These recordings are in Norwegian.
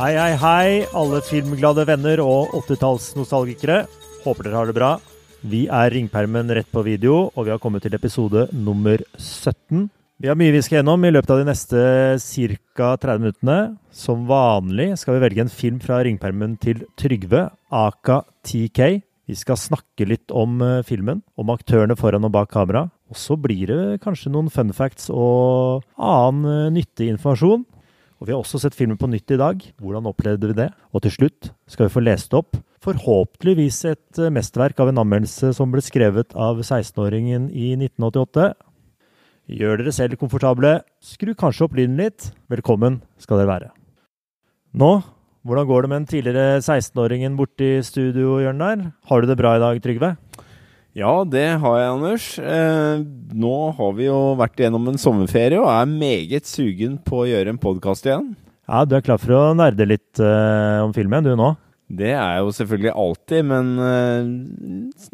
Hei, hei, hei, alle filmglade venner og 80-tallsnostalgikere. Håper dere har det bra. Vi er Ringpermen rett på video, og vi har kommet til episode nummer 17. Vi har mye vi skal gjennom i løpet av de neste ca. 30 minuttene. Som vanlig skal vi velge en film fra ringpermen til Trygve, aka TK. Vi skal snakke litt om eh, filmen, om aktørene foran og bak kamera. Og så blir det kanskje noen fun facts og annen eh, nyttig informasjon. Og vi har også sett filmen på nytt i dag. Hvordan opplevde vi det? Og til slutt skal vi få lest opp forhåpentligvis et eh, mesterverk av en anmeldelse som ble skrevet av 16-åringen i 1988. Gjør dere selv komfortable. Skru kanskje opp lyden litt. Velkommen skal dere være. Nå, hvordan går det med den tidligere 16-åringen borti studiohjørnet der? Har du det bra i dag, Trygve? Ja, det har jeg, Anders. Eh, nå har vi jo vært igjennom en sommerferie og er meget sugen på å gjøre en podkast igjen. Ja, du er klar for å nerde litt eh, om filmen, du nå? Det er jeg jo selvfølgelig alltid, men eh,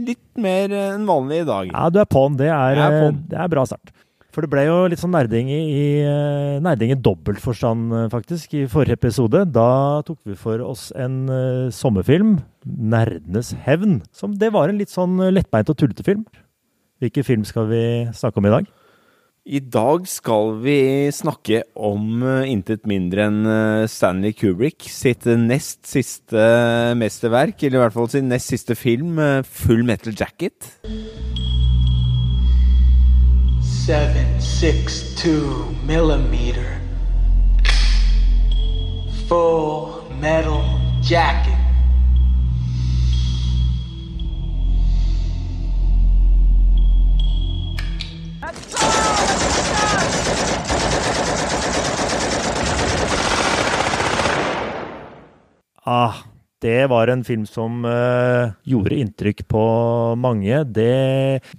litt mer enn vanlig i dag. Ja, du er på'n. Det, er, eh, det er bra start. For det ble jo litt sånn nerding i, eh, nerding i dobbelt forstand, eh, faktisk, i forrige episode. Da tok vi for oss en uh, sommerfilm, 'Nerdenes hevn'. Som det var en litt sånn lettbeint og tullete film. Hvilken film skal vi snakke om i dag? I dag skal vi snakke om uh, intet mindre enn uh, Stanley Kubrick sitt nest siste mesterverk, eller i hvert fall sin nest siste film, Full Metal Jacket. 762 millimeter full metal jacket. Ah, det var en film som uh, gjorde inntrykk på mange. Det,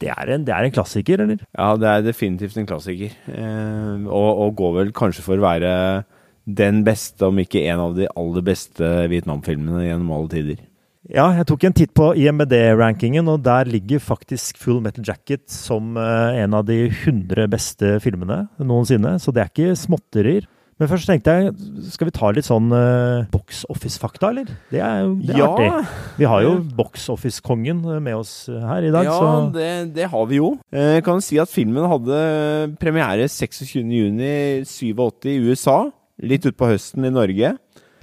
det, er en, det er en klassiker, eller? Ja, det er definitivt en klassiker. Uh, og, og går vel kanskje for å være den beste, om ikke en av de aller beste Vietnam-filmene gjennom alle tider. Ja, jeg tok en titt på IMBD-rankingen, og der ligger faktisk Full Metal Jacket som eh, en av de 100 beste filmene noensinne. Så det er ikke småtterier. Men først tenkte jeg, skal vi ta litt sånn uh, box office-fakta, eller? Det er jo det er Ja. artig. Vi har jo box office-kongen eh, med oss her i dag, ja, så det, det har vi jo. Eh, Jeg kan si at filmen hadde premiere 26.6.87 i USA. Litt utpå høsten i Norge.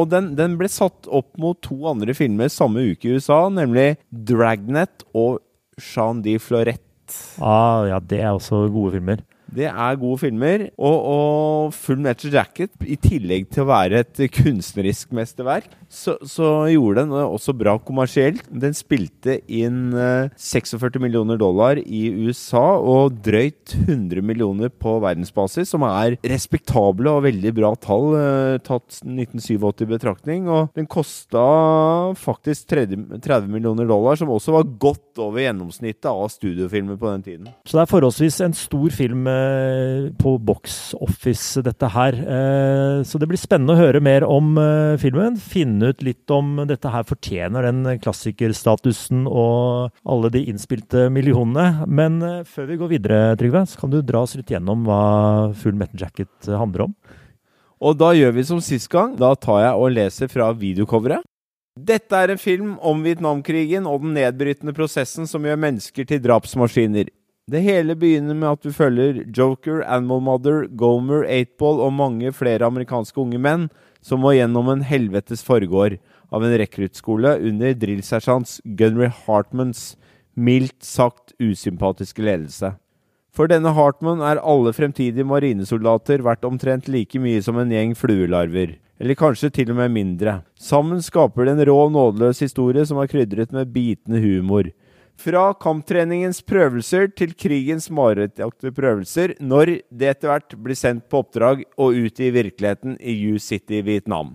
Og den, den ble satt opp mot to andre filmer samme uke i USA, nemlig Dragnet og Jean de Florette. ah, Ja, det er også gode filmer. Det er gode filmer. Og, og Full Metal Jacket, i tillegg til å være et kunstnerisk mesterverk, så, så gjorde den også bra kommersielt. Den spilte inn eh, 46 millioner dollar i USA og drøyt 100 millioner på verdensbasis, som er respektable og veldig bra tall, eh, tatt 1987 i betraktning. Og den kosta faktisk 30, 30 millioner dollar, som også var godt over gjennomsnittet av studiofilmer på den tiden. Så det er forholdsvis en stor film eh, på box office, dette her. Eh, så det blir spennende å høre mer om eh, filmen. Finne ut litt om dette her fortjener den klassikerstatusen og alle de innspilte millionene. Men eh, før vi går videre, Trygve, så kan du dra oss litt gjennom hva Full Metal Jacket handler om. Og da gjør vi som sist gang. Da tar jeg og leser fra videocoveret. Dette er en film om Vietnamkrigen og den nedbrytende prosessen som gjør mennesker til drapsmaskiner. Det hele begynner med at du følger Joker, Animal Mother, Gomer, Eightball og mange flere amerikanske unge menn som må gjennom en helvetes forgård av en rekruttskole under drillsersjant Gunry Hartmans mildt sagt usympatiske ledelse. For denne Hartman er alle fremtidige marinesoldater verdt omtrent like mye som en gjeng fluelarver. Eller kanskje til og med mindre. Sammen skaper de en rå, nådeløs historie som er krydret med bitende humor. Fra kamptreningens prøvelser til krigens marerittaktige prøvelser, når det etter hvert blir sendt på oppdrag og ut i virkeligheten i U City, Vietnam.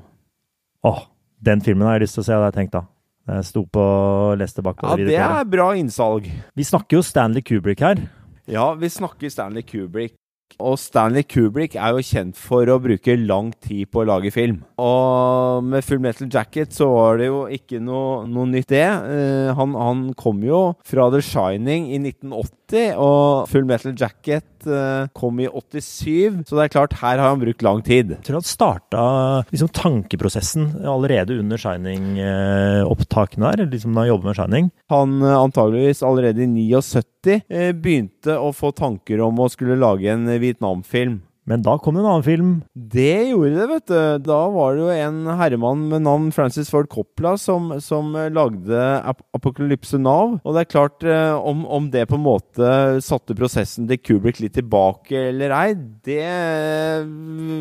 Åh, den filmen har jeg lyst til å se, hadde jeg tenkt da. Jeg sto på leste bak Ja, det er bra innsalg. Vi snakker jo Stanley Kubrick her. Ja, vi snakker Stanley Kubrick. Og Stanley Kubrick er jo kjent for å bruke lang tid på å lage film. Og med Full Metal Jacket så var det jo ikke noe, noe nytt, det. Uh, han, han kom jo fra The Shining i 1980, og Full Metal Jacket eh, kom i 87. Så det er klart, her har han brukt lang tid. Jeg tror han starta liksom, tankeprosessen allerede under Shining-opptakene her, liksom da han jobbet med Shining. Han eh, antageligvis allerede i 79 eh, begynte å få tanker om å skulle lage en Vietnam-film. Men da kom det en annen film. Det gjorde det, vet du. Da var det jo en herremann med navn Francis Ford Coppola som, som eh, lagde Ap Apocalypse Now. Og det er klart, eh, om, om, det på en måte satte prosessen til Kubrick litt tilbake eller ei, det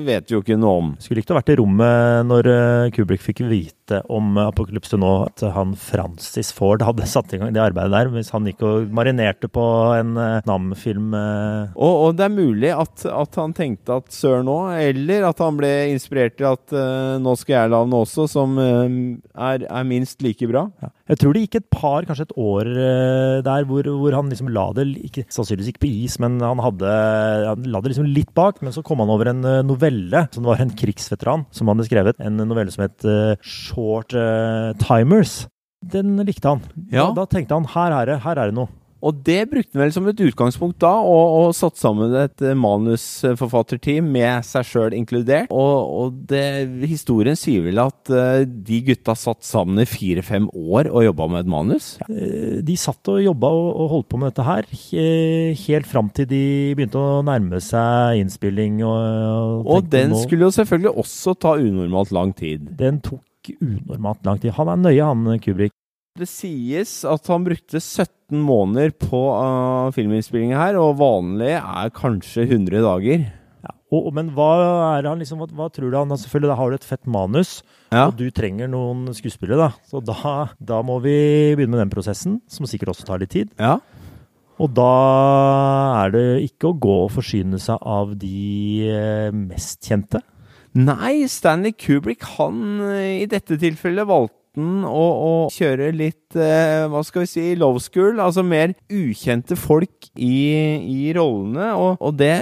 vet vi jo ikke noe om. Skulle ikke vært i rommet når eh, Kubrick fikk vite om Apocalypse Now, at han Francis Ford hadde satt i gang det arbeidet der, hvis han gikk og marinerte på en Nam-film. Og, og, det er mulig at, at han tenkte tenkte at sør nå, eller at han ble inspirert til at uh, nå skal jeg lage noe også som uh, er, er, minst like bra. Ja. Jeg tror det gikk et par, kanskje et år uh, der, hvor, hvor, han liksom la det ikke, sannsynligvis ikke på is, men han hadde han la det liksom litt bak. Men så kom han over en novelle som var en krigsveteran som hadde skrevet. En novelle som het Short Timers. Den likte han. Ja. Da, da tenkte han her er det, her er det noe. Og det brukte han vel som et utgangspunkt da, og, og satt sammen et eh, manusforfatterteam med seg sjøl inkludert. Og, og det, historien sier vel at uh, de gutta satt sammen i fire-fem år og jobba med et manus? Ja. de satt og jobba og, og, holdt på med dette her helt fram til de begynte å nærme seg innspilling. Og, og, og den nå, skulle jo selvfølgelig også ta unormalt lang tid. Den tok unormalt lang tid. Han er nøye, han Kubrik. Det sies at han brukte 17 måneder på uh, filminnspillinga her, og vanlig er kanskje 100 dager. Ja, og, men hva er han liksom, hva, hva tror du han Selvfølgelig da har du et fett manus, ja. og du trenger noen skuespillere, da. Så da, da, må vi begynne med den prosessen, som sikkert også tar litt tid. Ja. Og da er det ikke å gå og forsyne seg av de eh, mest kjente. Nei, Stanley Kubrick han i dette tilfellet valgte måten å, å kjøre litt eh, hva skal vi si, love school. Altså mer ukjente folk i, i rollene. Og, og det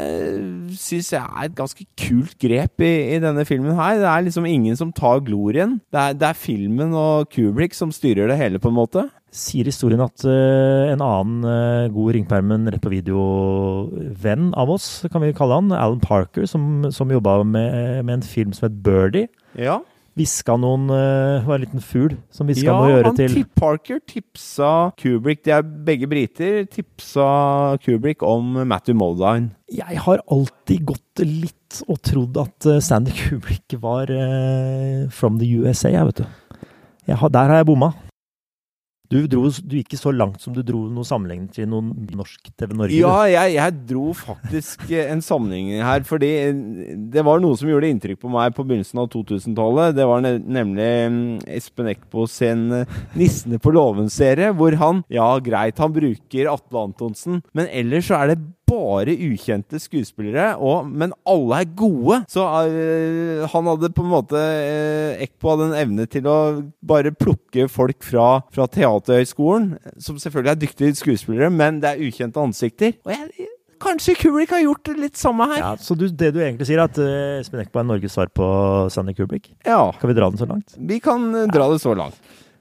syns jeg er et ganske kult grep i, i, denne filmen her. Det er liksom ingen som tar glorien. Det er, det er filmen og Kubrick som styrer det hele, på en måte sier historien at uh, en annen uh, god ringpermen rett på video-venn av oss, kan vi kalle han, Alan Parker, som, som jobba med, med, en film som het Birdie. Ja hviska noen uh, var en liten fugl som hviska ja, noe å gjøre til Ja, Parker tipsa Kubrick, de er begge briter, tipsa Kubrick om Matthew Moldine. Jeg har alltid gått litt og trodd at uh, Stanley Kubrick var uh, from the USA, jeg, vet du. Jeg har, der har jeg bomma. Du, dro, du gikk ikke så langt som du dro noe sammenlignet til noen norsk TV Norge? Ja, jeg, jeg, dro faktisk en sammenligning her. Fordi det var noe som gjorde inntrykk på meg på begynnelsen av 2000-tallet. Det var nemlig mm, Espen Eckbo sin eh, 'Nissene på låven'-serie, hvor han Ja, greit, han bruker Atle Antonsen, men ellers så er det bare ukjente skuespillere, og, men alle er gode. Så uh, han hadde på en måte uh, Ekpo hadde en evne til å bare plukke folk fra, fra Teaterhøgskolen, som selvfølgelig er dyktige skuespillere, men det er ukjente ansikter. Og jeg, Kanskje Kubrick har gjort litt samme her. Ja, så du, det du egentlig sier, er at uh, Espen Eckbo er Norges svar på Sandy Kubrick? Ja. Kan vi dra den så langt? Vi kan uh, dra det så langt.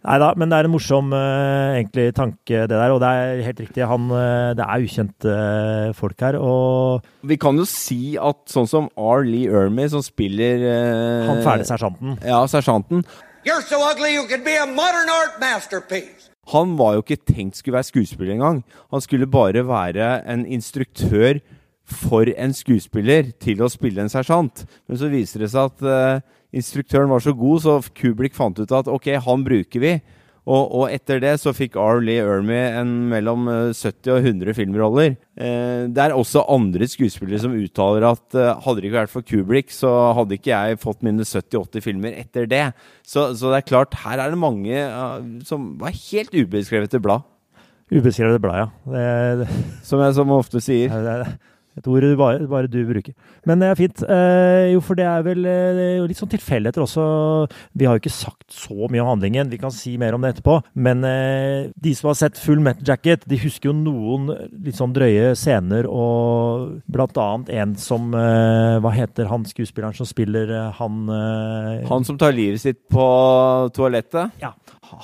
Nei da, men det er en morsom uh, egentlig tanke, det der. Og det er helt riktig, han, uh, det er ukjente uh, folk her. Og Vi kan jo si at sånn som R. Lee Ermey, som spiller Han fæle sersjanten. Ja, sersjanten. You're so ugly you could be a modern art masterpiece. Han var jo ikke tenkt skulle være skuespiller engang. Han skulle bare være en instruktør for en skuespiller til å spille en sersjant. Men så viser det seg at instruktøren var så god, så Kubrick fant ut at ok, han bruker vi. Og, og etter det så fikk R. Lee Ermey en mellom 70 eh, og 100 filmroller. Eh, det er også andre skuespillere som uttaler at eh, hadde det ikke vært for Kubrick, så hadde ikke jeg fått mine 70-80 filmer etter det. Så, så, det er klart, her er det mange uh, som var helt ubeskrevet til blad. Ubeskrevet blad, ja. Det, det, Som jeg som ofte sier. det er et ord du bare, bare du bruker. Men det er fint. Eh, jo, for det er vel eh, det er jo litt sånn tilfeldigheter også. Vi har jo ikke sagt så mye om handlingen, vi kan si mer om det etterpå. Men eh, de som har sett Full Metal Jacket, de husker jo noen litt sånn drøye scener, og blant annet en som eh, Hva heter han skuespilleren som spiller eh, han eh, Han som tar livet sitt på toalettet, Ja.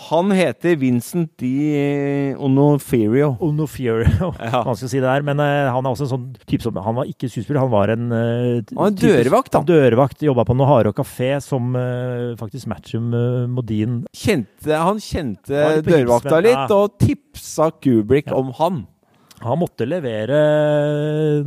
Han heter Vincent Di Onoferio. Onoferio, Ja. vanskelig å si det der. Men uh, han er også en sånn type som Han var ikke skuespiller, han var en uh, Han var dørvakt, da. Dørvakt, Jobba på Noharo kafé som uh, faktisk Matchum uh, Modin Kjente, han kjente han dørvakta hilsen, litt, og tipsa Kubrick Ja. om han. Han måtte levere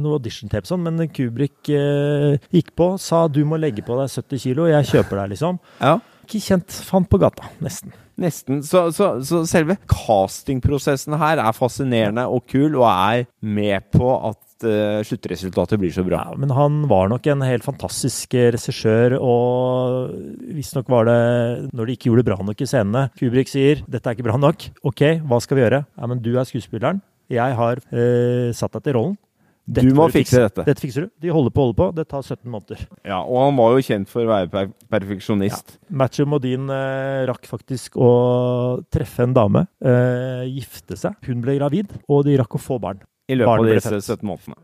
noe audition-tape sånn, men Kubrick eh, gikk på, sa du må legge på deg 70 kilo, jeg kjøper deg, liksom. Ja. Ikke kjent fant på gata, nesten. Nesten. Så, så, så selve castingprosessen her er fascinerende og kul, og er med på at eh, sluttresultatet blir så bra. Ja, men han var nok en helt fantastisk regissør, og visstnok var det når de ikke gjorde det bra nok i scenene. Kubrick sier 'dette er ikke bra nok', ok, hva skal vi gjøre? Ja, men du er skuespilleren, jeg har eh, satt deg til rollen. Du må fikse dette. Dette fikser du. De holder på, holder på. Det tar 17 måneder. Ja, og han var jo kjent for å være per perfeksjonist. Matthew Modin eh, rakk faktisk å treffe en dame, eh, gifte seg. Hun ble gravid, og de rakk å få barn. I løpet Barnet av disse født. 17 månedene.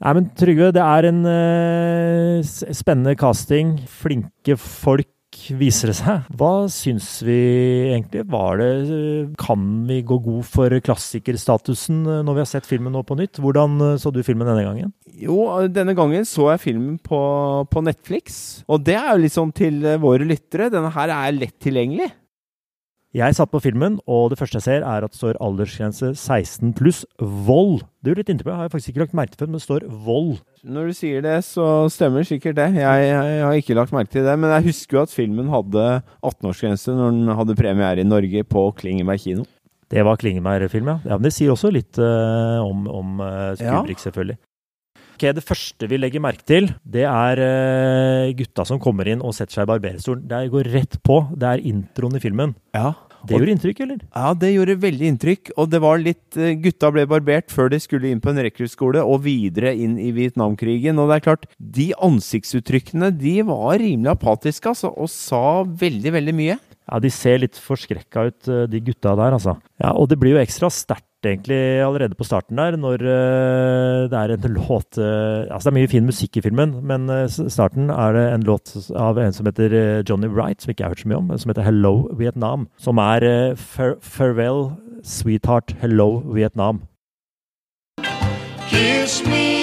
Nei, men Trygve, det er en eh, spennende casting. Flinke folk viser det seg. Hva syns vi egentlig? Var det eh, Kan vi gå god for klassikerstatusen eh, når vi har sett filmen nå på nytt? Hvordan eh, så du filmen denne gangen? Jo, denne gangen så jeg filmen på, på Netflix. Og det er jo sånn til eh, våre lyttere. Denne her er lett tilgjengelig. Jeg satt på filmen, og det første jeg ser, er at det står aldersgrense 16 pluss vold. Det gjorde litt inntrykk. Jeg har faktisk ikke lagt merke til men det står vold. Når du sier det, så stemmer sikkert det. Jeg, jeg har ikke lagt merke til det. Men jeg husker jo at filmen hadde 18-årsgrense når den hadde premiere i Norge på Klingeberg kino. Det var Klingeberg-film, ja. ja. Men det sier også litt uh, om, om uh, Ja. Kubrick, selvfølgelig. Ok, Det første vi legger merke til, det er eh, gutta som kommer inn og setter seg i barberstolen. Det går rett på. Det er introen i filmen. Ja. Det gjorde inntrykk, eller? Ja, det gjorde veldig inntrykk. Og det var litt eh, Gutta ble barbert før de skulle inn på en rekruttskole og videre inn i Vietnamkrigen. Og det er klart, de ansiktsuttrykkene de var rimelig apatiske, altså, og sa veldig, veldig mye. Ja, De ser litt forskrekka ut, eh, de gutta der, altså. Ja, Og det blir jo ekstra sterkt egentlig allerede på starten der, når eh, det er en låt eh, Altså det er mye fin musikk i filmen, men eh, starten er det en låt av en som heter Johnny Wright, som ikke jeg har hørt så mye om, som heter Hello Vietnam. Som er Far Farewell Sweetheart Hello Vietnam. Kiss me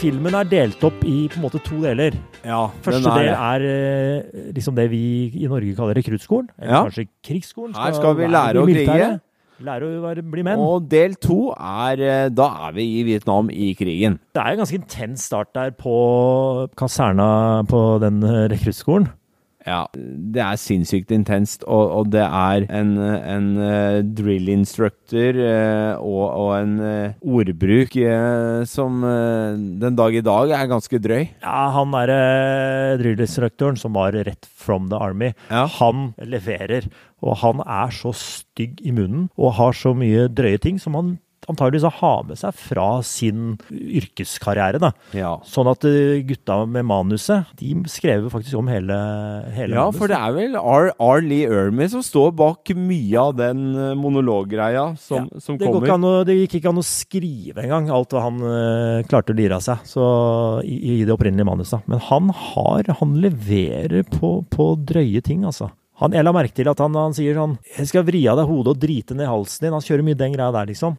filmen er delt opp i på en måte to deler. Ja, Første del er eh, liksom det vi i Norge kaller rekruttskolen. Eller Ja. kanskje krigsskolen. Her skal vi lære å militæret. krige. Lære å være, bli menn. Og del to er eh, Da er vi i Vietnam i krigen. Det er jo en ganske intens start der på kaserna på den eh, rekruttskolen. Ja, det er sinnssykt intenst, og, og det er en, en uh, drill instructor uh, og, og en uh, ordbruk eh, som eh, den dag i dag er ganske drøy. Ja, han derre drillinstruktøren som var rett from the army, Ja. han leverer. Og han er så stygg i munnen og har så mye drøye ting som han antageligvis har med seg fra sin yrkeskarriere. da. Ja. Sånn at eh, gutta med manuset, de skrev faktisk om hele, hele Ja, manuset. for det er vel R. R. Lee Ermey som står bak mye av den eh, monologgreia som, Ja, som det, går kommer. ikke an å, det gikk ikke an å skrive engang alt hva han eh, klarte å lire av seg så, i, i det opprinnelige manuset. Men han har Han leverer på, på drøye ting, altså. Han, jeg la merke til at han, han sier sånn 'Jeg skal vri av deg hodet og drite ned i halsen din'. Han kjører mye den greia der, liksom.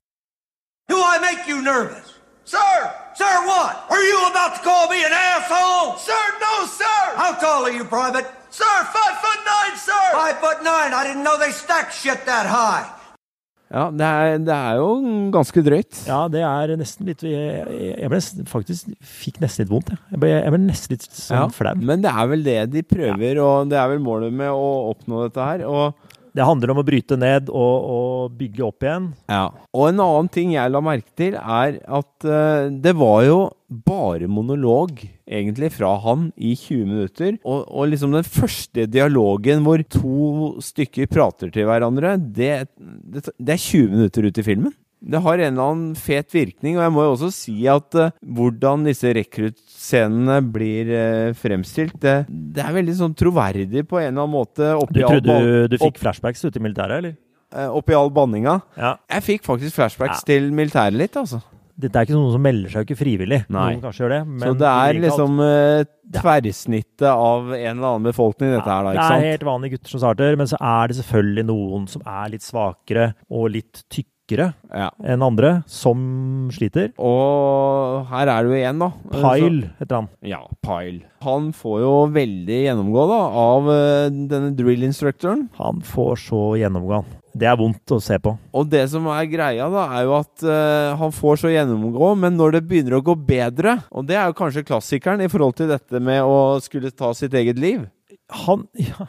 You nervous? Sir! Sir, what? Are you about to call me an asshole? Sir, no, sir! How tall are you, Private? Sir, five foot nine, sir! Five foot nine? I didn't know they stacked shit that high. Ja, det er, det er jo ganske drøyt. Ja, det er nesten litt Jeg, jeg ble faktisk fikk nesten litt vondt, jeg. Jeg ble, jeg ble nesten litt sånn Ja, flau. Men det er vel det de prøver, og det er vel målet med å oppnå dette her. Og Det handler om å bryte ned og, og bygge opp igjen. Ja. Og en annen ting jeg la merke til, er at uh, det var jo bare monolog, egentlig, fra han i 20 minutter. Og, og liksom den første dialogen hvor to stykker prater til hverandre, det, det, det er 20 minutter ut i filmen. Det har en eller annen fet virkning, og jeg må jo også si at uh, hvordan disse rekruttscenene blir uh, fremstilt, det, det er veldig sånn troverdig på en eller annen måte. Du trodde du, du fikk opp- flashbacks ute i militæret, eller? Uh, oppi all banninga. Ja. Jeg fikk faktisk flashbacks Ja. til militæret litt, altså. Dette er ikke noen som melder seg jo ikke frivillig. Nei. Noen kanskje gjør det. Men Så det er liksom tverrsnittet av en eller annen befolkning, dette her, da, ikke sant? Det er helt vanlige gutter som starter, men så er det selvfølgelig noen som er litt svakere og litt tykkere Ja. enn andre, som sliter. Og her er du igjen, da. Pile heter han. Ja, Pile. Han får jo veldig gjennomgå da, av eh, denne drill instructoren. Han får så gjennomgå, han. Det er vondt å se på. Og det som er greia, da, er jo at uh, han får så gjennomgå, men når det begynner å gå bedre, og det er jo kanskje klassikeren i forhold til dette med å skulle ta sitt eget liv Han, ja,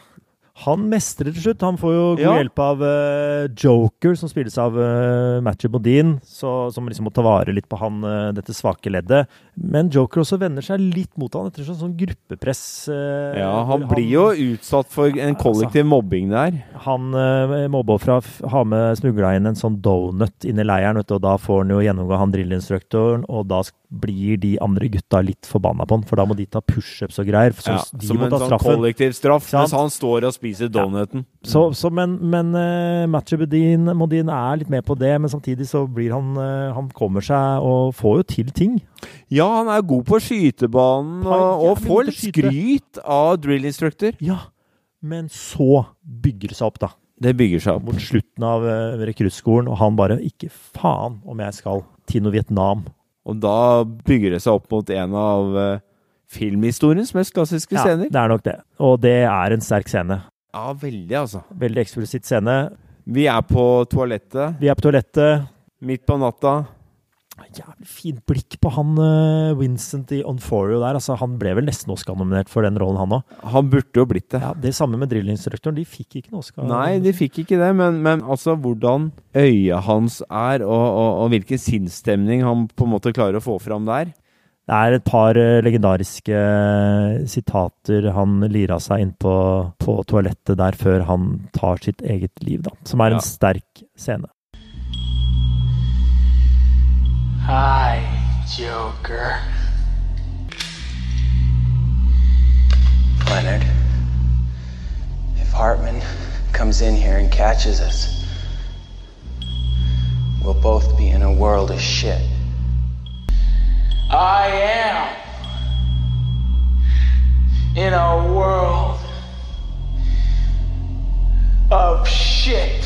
han mestrer til slutt. Han får jo god Ja. hjelp av uh, Joker, som spilles av uh, Matthew Bodin, så, som liksom må ta vare litt på han, uh, dette svake leddet. Men Joker også vender seg litt mot han etter sånn, sånn gruppepress. Uh, Ja, han blir jo utsatt for en kollektiv mobbing der. Han uh, fra har med smugla inn en sånn donut inn i leiren, vet du, og da får han jo gjennomgå han drillinstruktøren, og da blir de andre gutta litt forbanna på han, for da må de ta pushups og greier. Så Ja, de som må en ta sånn straffen. kollektiv straff, mens han står og spiser donuten. Så, så, men men uh, Matchebudin Modine, Modine er litt med på det, men samtidig så blir han uh, Han kommer seg og får jo til ting. Ja, han er god på skytebanen og, og får litt skryt av drill instructor. Ja, men så bygger det seg opp, da. Det bygger seg opp. Mot slutten av uh, rekruttskolen, og han bare Ikke faen om jeg skal til noe Vietnam. Og da bygger det seg opp mot en av eh, filmhistoriens mest klassiske Ja, scener. det er nok det. Og det er en sterk scene. Ja, veldig, altså. Veldig eksplisitt scene. Vi er på toalettet Vi er på toalettet. midt på natta. Jævlig fint blikk på han uh, Vincent i Onforio der. Altså, han ble vel nesten Oscar-nominert for den rollen, han òg. Han burde jo blitt det. Ja, det samme med drillinstruktøren. De fikk ikke noe Oscar. Nei, de fikk ikke det, men, men altså hvordan øyet hans er, og, og, og hvilken sinnsstemning han på en måte klarer å få fram der. Det er et par eh, legendariske eh, sitater han lirer av seg inn på, på toalettet der før han tar sitt eget liv, da. Som er Ja. en sterk scene. Hi, Joker. Leonard, if Hartman comes in here and catches us, we'll both be in a world of shit. I am in a world of shit.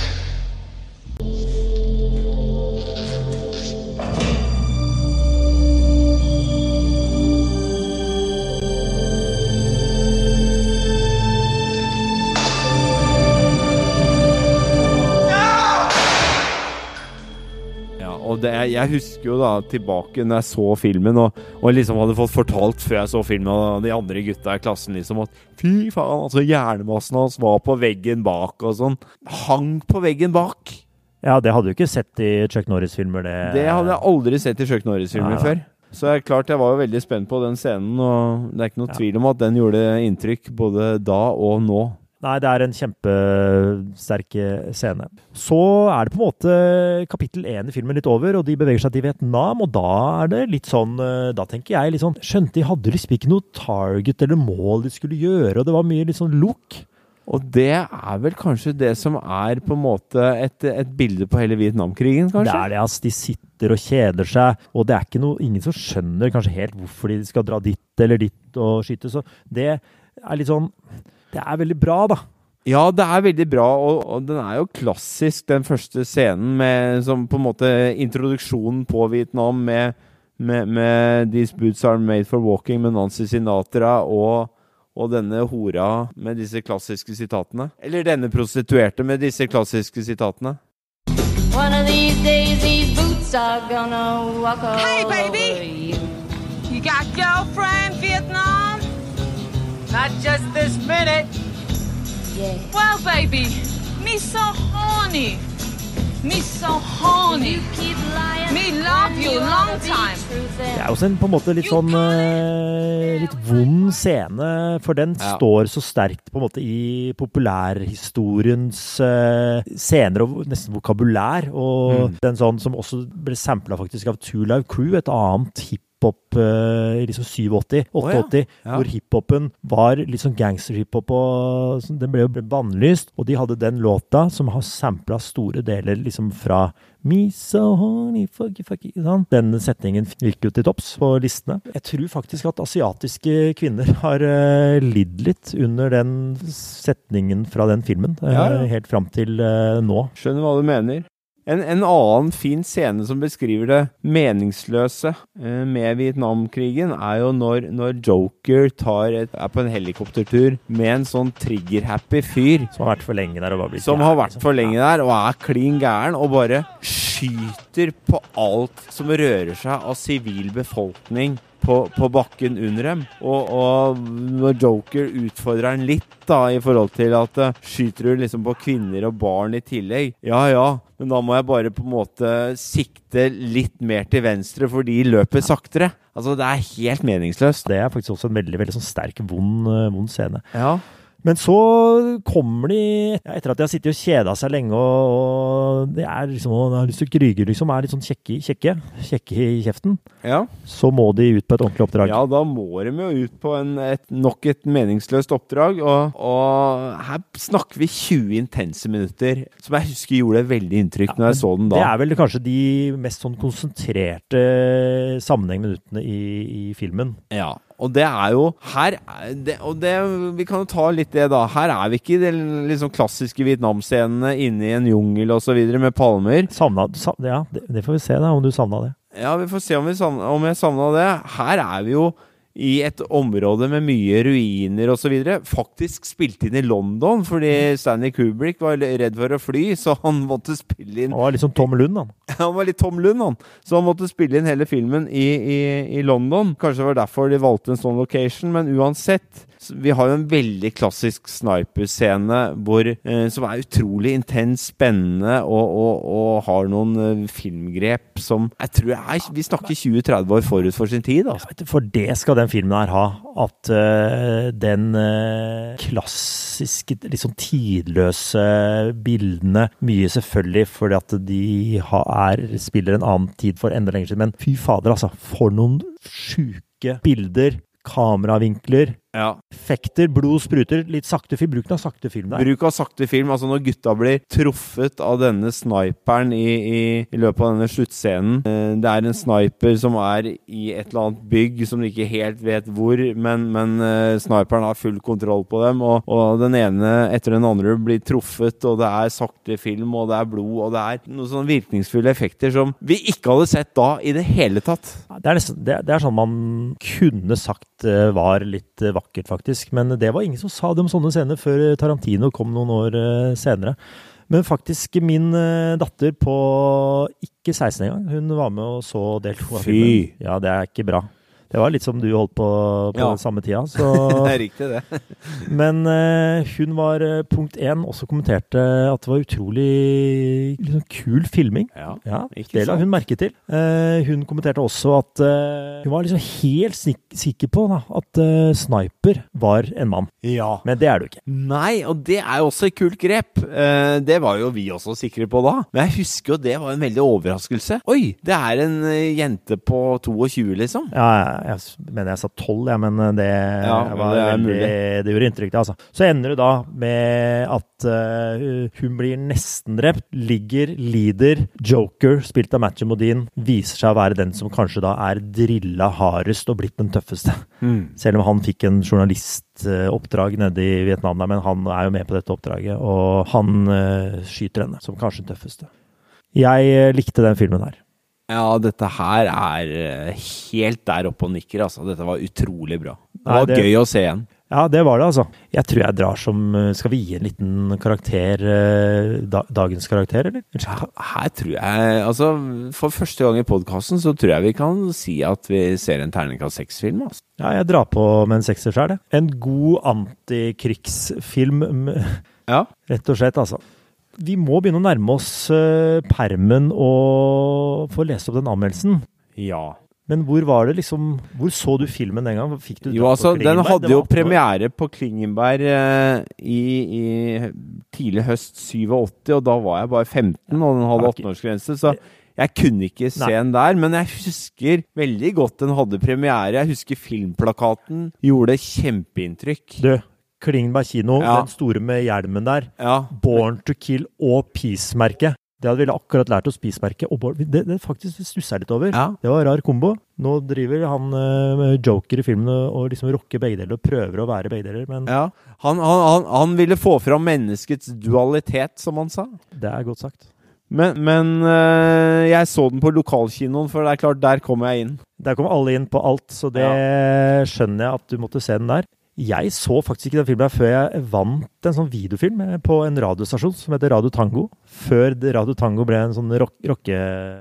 Og det, jeg husker jo da tilbake når jeg så filmen, og, og liksom hadde fått fortalt før jeg så filmen av de andre gutta i klassen liksom at fy faen, altså hjernemassen hans var på veggen bak og sånn. Hang på veggen bak! Ja, det hadde du ikke sett i Chuck Norris-filmer, det. Det hadde jeg aldri sett i Chuck Norris-filmer før. Så jeg, klart jeg var jo veldig spent på den scenen, og det er ikke noe Ja. tvil om at den gjorde inntrykk både da og nå. Nei, det er en kjempesterk eh, scene. Så er det på en måte kapittel én i filmen litt over, og de beveger seg til Vietnam, og da er det litt sånn eh, Da tenker jeg litt sånn Skjønte de hadde liksom ikke noe target eller mål de skulle gjøre, og det var mye litt sånn look. Og det er vel kanskje det som er på en måte et, et bilde på hele Vietnamkrigen, kanskje? Det er det, ass. De sitter og kjeder seg, og det er ikke noe Ingen som skjønner kanskje helt hvorfor de skal dra dit eller dit og skyte, så det er litt sånn Det er veldig bra, da. Ja, det er veldig bra, og, og den er jo klassisk, den første scenen med som på en måte introduksjonen på Vietnam med, med, med 'These boots are made for walking' med Nancy Sinatra og, og denne hora med disse klassiske sitatene. Eller denne prostituerte med disse klassiske sitatene. One of these days, these boots are gonna walk all Hey, baby. over you. You got girlfriend Vietnam? Not just this minute. Yeah. Well, baby, Me so horny. Me so horny. Me love you long time. Det er også en på en måte litt sånn eh, litt vond scene, for den Ja. står så sterkt på en måte i populærhistoriens eh, scener og nesten vokabulær. Og Mm. den sånn som også ble sampla faktisk av Two Live Crew, et annet hiphop eh, i liksom 87, 88, Ja. hvor hiphopen var litt sånn gangsterhiphop, og den ble jo bannlyst. Og de hadde den låta som har sampla store deler liksom fra Me so horny, fucky, fucky sånn. Den setningen gikk jo til topps på listene. Jeg tror faktisk at asiatiske kvinner har uh, lidd litt under den setningen fra den filmen, eh, Ja, ja. helt fram til uh, nå. Skjønner hva du mener. En, en annen fin scene som beskriver det meningsløse eh, med Vietnamkrigen, er jo når, når Joker tar et, er på en helikoptertur med en sånn trigger-happy fyr Som har vært for lenge der og bare blitt som har vært liksom. for lenge der og er klin gæren, og bare skyter på alt som rører seg av sivil befolkning på, på bakken under dem. Og, og når Joker utfordrer han litt, da, i forhold til at eh, skyter du liksom på kvinner og barn i tillegg? Ja ja, men da må jeg bare på en måte sikte litt mer til venstre, for de løper saktere. Altså, det er helt meningsløst. Det er faktisk også en veldig veldig sånn sterk, vond, eh, vond scene. Ja. Men så kommer de ja, Etter at de har sittet og kjeda seg lenge, og, og de er liksom, og har lyst til å kryge, liksom, er litt sånn kjekke, kjekke, kjekke i kjeften, ja. så må de ut på et ordentlig oppdrag. Ja, da må de jo ut på en, et, nok et meningsløst oppdrag. Og, og her snakker vi 20 intense minutter, som jeg husker gjorde veldig inntrykk når jeg så den da. Det er vel kanskje de mest sånn konsentrerte sammenhengminuttene i, i filmen. Ja, og det er jo Her er det, Og det, vi kan jo ta litt det, da. Her er vi ikke i de liksom klassiske Vietnam-scenene inne i en jungel osv. med palmer. Savna, ja, det, det får vi se, da, om du savna det. Ja, vi får se om, vi savna, om jeg savna det. Her er vi jo i et område med mye ruiner osv. Faktisk spilt inn i London, fordi Stanley Kubrick var redd for å fly, så han måtte spille inn Han var litt som Tom Lund, han. Han var litt Tom Lund, han. Så han måtte spille inn hele filmen i, i, i London. Kanskje det var derfor de valgte en sånn location, men uansett. Vi har jo en veldig klassisk sniperscene eh, som er utrolig intens, spennende og, og, og har noen eh, filmgrep som jeg tror er Vi snakker 20-30 år forut for sin tid. Altså. For det skal den filmen her ha. At uh, den uh, klassiske, liksom tidløse bildene Mye selvfølgelig fordi at de ha, er, spiller en annen tid for enda lenger siden. Men fy fader, altså. For noen sjuke bilder. Kameravinkler. Ja. Effekter, blod spruter. Litt sakte film. Bruken av sakte film der. Bruk av sakte film. Altså når gutta blir truffet av denne sniperen i, i, i løpet av denne sluttscenen. Eh, Det er en sniper som er i et eller annet bygg som de ikke helt vet hvor, men, men eh, sniperen har full kontroll på dem. Og, og den ene etter den andre blir truffet, og det er sakte film, og det er blod, og det er noen sånne virkningsfulle effekter som vi ikke hadde sett da i det hele tatt. Det er, nesten, det, det er sånn man kunne sagt eh, var litt eh, vakkert, faktisk. Men det var ingen som sa det om sånne scener før Tarantino kom noen år eh, senere. Men faktisk min eh, datter på ikke 16 engang, hun var med og så del to av Fy. filmen. Ja, det er ikke bra. Det var litt som du holdt på på Ja. den samme tida. Så, Det er riktig, det. men uh, hun var eh, punkt én, også kommenterte at det var utrolig liksom, kul filming. Ja, Ja, det la hun merke til. Uh, hun kommenterte også at uh, hun var liksom helt sik sikker på da, at Sniper var en mann. Ja. Men det er du ikke. Nei, og det er jo også et kult grep. Det var jo vi også sikre på da. Men jeg husker jo det var en veldig overraskelse. Oi, det er en jente på 22, liksom. Ja, jeg, jeg mener jeg sa tolv, ja, men det, Ja, var det veldig, det gjorde inntrykk, det. altså. Så ender det da med at uh, hun blir nesten drept, ligger, lider. Joker, spilt av Matchy Modin, viser seg å være den som kanskje da er drilla hardest og blitt den tøffeste. Selv om han fikk en journalistoppdrag nede i Vietnam, men han er jo med på dette oppdraget, og han uh, skyter henne som kanskje den tøffeste. Jeg eh, likte den filmen her. Ja, dette her er eh, helt der oppe og nikker, altså. Dette var utrolig bra. Det Nei, var det- gøy å se igjen. Ja, det var det, altså. Jeg tror jeg drar som eh, Skal vi gi en liten karakter eh, da, Dagens karakter, eller? Ta- Her tror jeg Altså, for første gang i podkasten så tror jeg vi kan si at vi ser en terningkast seks-film, altså. Ja, jeg drar på med en sekser sjøl, jeg. En god antikrigsfilm, Ja. rett og slett, altså. Vi må begynne å nærme oss eh, permen og få lest opp den anmeldelsen. Ja. Men hvor var det liksom Hvor så du filmen den gang? Jo, altså, den hadde jo var 18 år. premiere på Klingenberg eh, i, i tidlig høst 87, og da var jeg bare 15, og den hadde Ok. 18-årsgrense, så jeg kunne ikke se den der. Men jeg husker veldig godt den hadde premiere. Jeg husker filmplakaten gjorde kjempeinntrykk. Du, Klingenberg kino, Ja. den store med hjelmen der. Ja. Born to Kill og Peace-merket. Det hadde vi akkurat lært oss Peace-merket. Det, det faktisk stusser jeg litt over. Ja. Det var en rar kombo. Nå driver han eh, med Joker i filmen og liksom rocker begge deler og prøver å være begge deler, men ja. Han, han, han, han ville få fram menneskets dualitet, som han sa. det er godt sagt. Men, men øh, jeg så den på lokalkinoen, for det er klart, der kom jeg inn. Der kom alle inn på alt, så det skjønner jeg at du måtte se den der. Jeg så faktisk ikke den filmen før jeg vant en sånn videofilm eh, på en radiostasjon som heter Radio Tango. Før Radio Tango ble en sånn rock, rocke...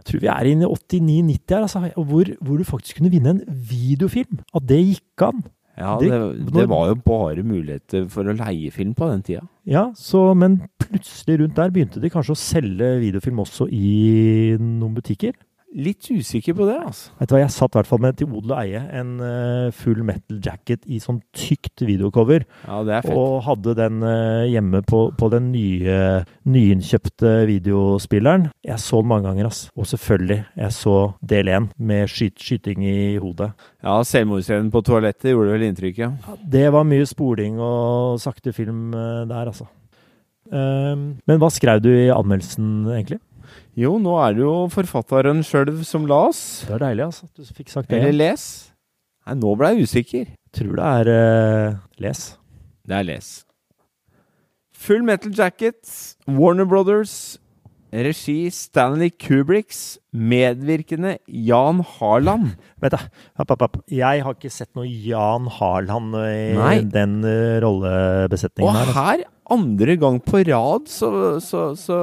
Tror vi er inne i 89-90 her, altså. Hvor, hvor du faktisk kunne vinne en videofilm. At det gikk an. Ja, Det- det, det var jo bare muligheter for å leie film på den tida. Ja, så, men plutselig rundt der begynte de kanskje å selge videofilm også i noen butikker. Litt usikker på det, altså. Vet du hva, Jeg satt i hvert fall med til odel og eie en uh, full metal jacket i sånn tykt videocover. Ja, det er fett. Og hadde den uh, hjemme på, på den nye, nyinnkjøpte videospilleren. Jeg så den mange ganger, ass. Og selvfølgelig, jeg så del én med skyt, skyting i hodet. Ja, selvmordsscenen på toalettet gjorde vel inntrykk, ja. Det var mye spoling og sakte film uh, der, altså. Ehm, men hva skrev du i anmeldelsen, egentlig? Jo, nå er det jo forfatteren sjøl som las. Det var deilig, altså. At du fikk sagt det. Eller les. Nei, nå ble jeg usikker. Tror det er uh, les. Det er les. Full Metal Jacket, Warner Brothers, regi Stanley Kubricks, medvirkende Jan Harland. App, app. Jeg har ikke sett noe Jan Harland i Nei. den eh, rollebesetningen Og her. altså. her, andre gang på rad, så, så, så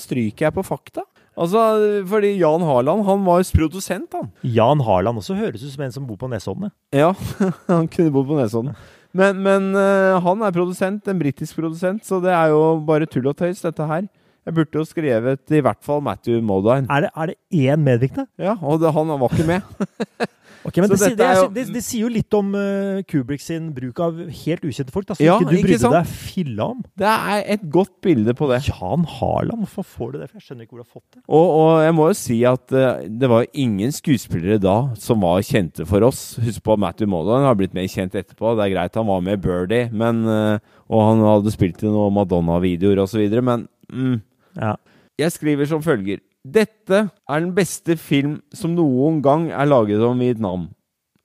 stryker jeg på fakta. Altså, fordi Jan Harland, han var jo produsent, han. Jan Harland også høres ut som en som bor på Nesodden. Ja, han kunne bo på Nesodden. Men, men eh, han er produsent, en britisk produsent, så det er jo bare tull og tøys, dette her. Jeg burde jo skrevet i hvert fall Matthew Modine. Er det, er det én medvirkende? Ja, og det, han var ikke med. Ok, men det, jo- det, det sier jo litt om uh, Kubrick sin bruk av helt ukjente folk, da, som Ja, ikke du ikke brydde sant? deg filla om. Det er et godt bilde på det. Jan Harland, hvorfor får du det? For jeg skjønner ikke hvor du har fått det. Og, og jeg må jo si at uh, det var ingen skuespillere da som var kjente for oss. Husk på at Matthew Modine har blitt mer kjent etterpå. Det er greit han var med i Birdie, men, uh, og han hadde spilt i noen Madonna-videoer osv., men mm, Ja. Jeg skriver som følger. Dette er den beste film som noen gang er laget om Vietnam.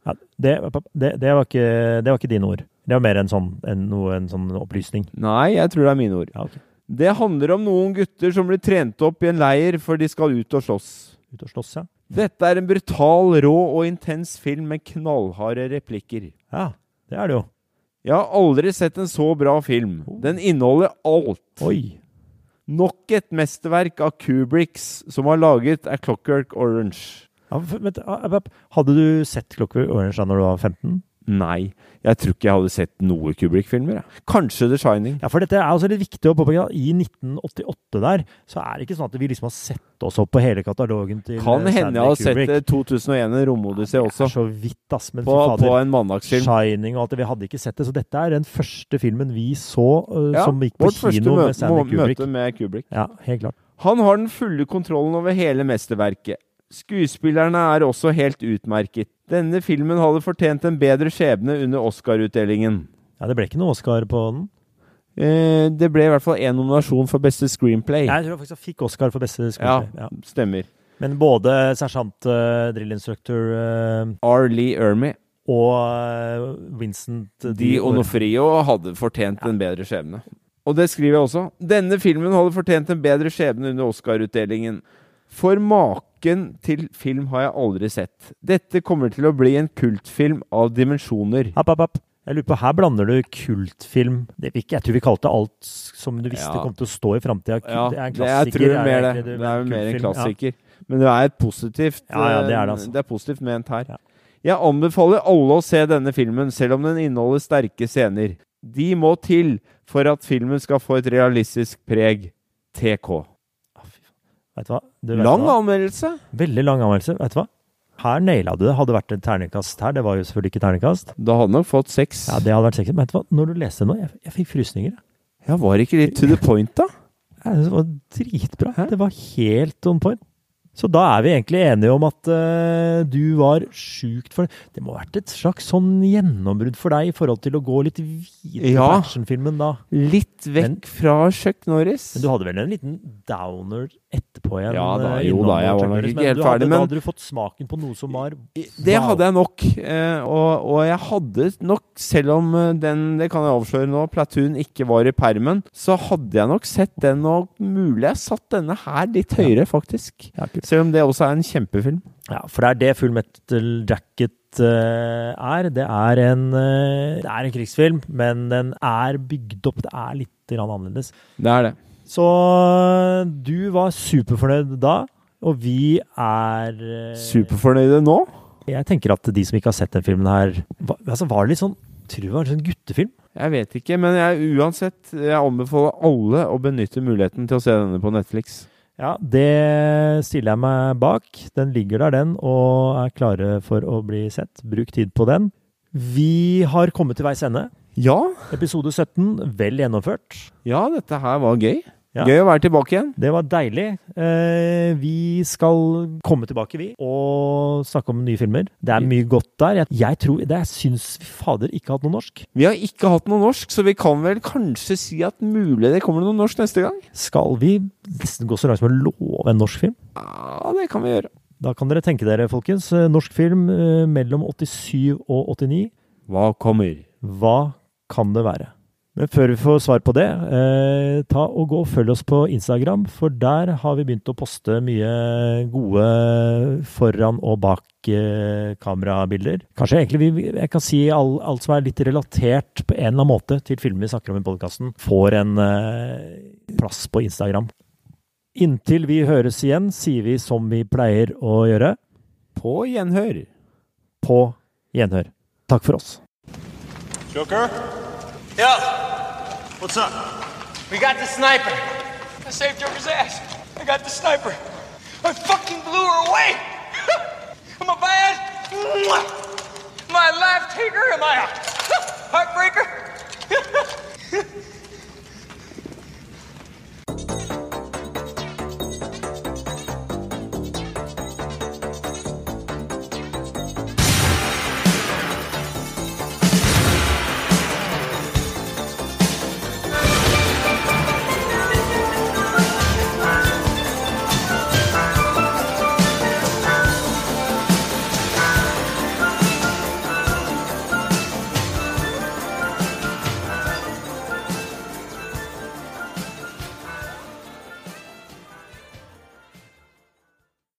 Ja, det, det, det, var ikke, det var ikke dine ord. Det var mer en sånn, en, en sånn opplysning. Nei, jeg tror det er mine ord. Ja, okay. Det handler om noen gutter som blir trent opp i en leir for de skal ut og slåss. Ut og slåss, ja. Dette er en brutal, rå og intens film med knallharde replikker. Ja, det er det jo. Jeg har aldri sett en så bra film. Den inneholder alt. Oi. Nok et mesterverk av Kubricks som har laget A Clockwork Orange. Ja, ah, ah, hadde du sett Clockwork Orange da når du var 15? Nei, jeg tror ikke jeg hadde sett noe Kubrick-filmer. Kanskje The Shining. Ja, for dette er også litt viktig å påpeke. I 1988 der, så er det ikke sånn at vi liksom har sett oss opp på hele katalogen til Kan eh, hende jeg har sett Kubrick. eh, 2001 en romodyssé Det er også. så vidt, ass. Men På, fader, på en mandagsfilm. Shining og alt det. Vi hadde ikke sett det. Så dette er den første filmen vi så uh, Ja, som gikk på kino møte, med Stanley Kubrick. Vårt første møte med Kubrick. Ja, helt klart. Han har den fulle kontrollen over hele mesterverket. Skuespillerne er også helt utmerket. Denne filmen hadde fortjent en bedre skjebne under Oscar-utdelingen. Ja, Det ble ikke noe Oscar på den. Eh, det ble i hvert fall én nominasjon for beste screenplay. Jeg tror faktisk jeg fikk Oscar for beste Ja. Ja. stemmer. Men både sersjant, uh, drillinstruktør uh, R. Lee Ermey. og uh, Vincent Di Onofrio hadde fortjent en bedre skjebne. Og det skriver jeg også. Denne filmen hadde fortjent en bedre skjebne under Oscar-utdelingen. For maken til film har jeg aldri sett. Dette kommer til å bli en kultfilm av dimensjoner. App, app, app. Jeg lurer på, Her blander du kultfilm det, ikke- Jeg tror vi kalte alt som du visste Ja. kom til å stå i framtida. Ja, det er en det, jeg klassiker. tror mer det. er jo mer en klassiker. Ja. klassiker. Men det er et positivt Ja, ja, det er det, eh, altså. det er positivt ment her. Ja. Jeg anbefaler alle å se denne filmen, selv om den inneholder sterke scener. De må til for at filmen skal få et realistisk preg. TK. Vet du hva? Du, vet Lang hva? anmeldelse. Veldig lang anmeldelse. Vet du hva? Her naila du det. Hadde vært en terningkast her, det var jo selvfølgelig ikke terningkast. Da hadde nok fått seks. Ja, det hadde vært seks. Men vet du hva? Når du leste det nå, jeg, jeg fikk frysninger. Ja, var det ikke litt to the point, da? Ja, Det var dritbra. Hæ? Det var helt on point. Så da er vi egentlig enige om at uh, du var sjukt for Det må ha vært et slags sånn gjennombrudd for deg i forhold til å gå litt videre Ja. på actionfilmen da. Litt vekk Men- fra Chuck Norris. Men du hadde vel en liten downer etterpå igjen? Ja da, eh, jo da, jeg var nok ikke helt ferdig, men Da hadde du fått smaken på noe som var Det Wow. hadde jeg nok. Eh, og, og jeg hadde nok, selv om den, det kan jeg avsløre nå, Platoon ikke var i permen, så hadde jeg nok sett den, og mulig jeg satt denne her litt høyere, faktisk. Ja. Selv om det også er en kjempefilm. Ja, for det er det Full Metal Jacket uh, er. Det er en, uh, det er en krigsfilm, men den er bygd opp. Det er litt annerledes. Det er det. Så eh, du var superfornøyd da, og vi er uh, Superfornøyde nå? Jeg tenker at de som ikke har sett den filmen her var, altså var det litt sånn Tror det var en sånn guttefilm? Jeg vet ikke, men jeg, uansett, jeg anbefaler alle å benytte muligheten til å se denne på Netflix. Ja, det stiller jeg meg bak. Den ligger der, den, og er klare for å bli sett. Bruk tid på den. Vi har kommet til veis ende. Ja, Episode 17, vel gjennomført. ja, dette her var gøy. Ja. Gøy å være tilbake igjen. Det var deilig. Eh, vi skal komme tilbake, vi, og snakke om nye filmer. Det er mye godt der. Jeg, jeg tror det, Jeg syns vi fader ikke har hatt noe norsk. Vi har ikke hatt noe norsk, så vi kan vel kanskje si at mulig det kommer noe norsk neste gang? Skal vi nesten gå så langt som å love en norsk film? Ja, det kan vi gjøre. Da kan dere tenke dere, folkens. eh, Norsk film eh, mellom 87 og 89. Hva kommer? Hva kan det være? Men før vi får svar på det, eh, ta og gå og følg oss på Instagram, for der har vi begynt å poste mye gode foran og bak eh, kamerabilder. Kanskje egentlig vi, jeg kan si all, alt som er litt relatert på en eller annen måte til filmen vi snakker om i podkasten, får en eh, plass på Instagram. Inntil vi høres igjen, sier vi som vi pleier å gjøre, På gjenhør. på gjenhør. Takk for oss. Joker? Yo, What's up? We got the sniper. I saved Joker's ass. I got the sniper. I fucking blew her away. am I bad? Am life taker? Am I a heartbreaker?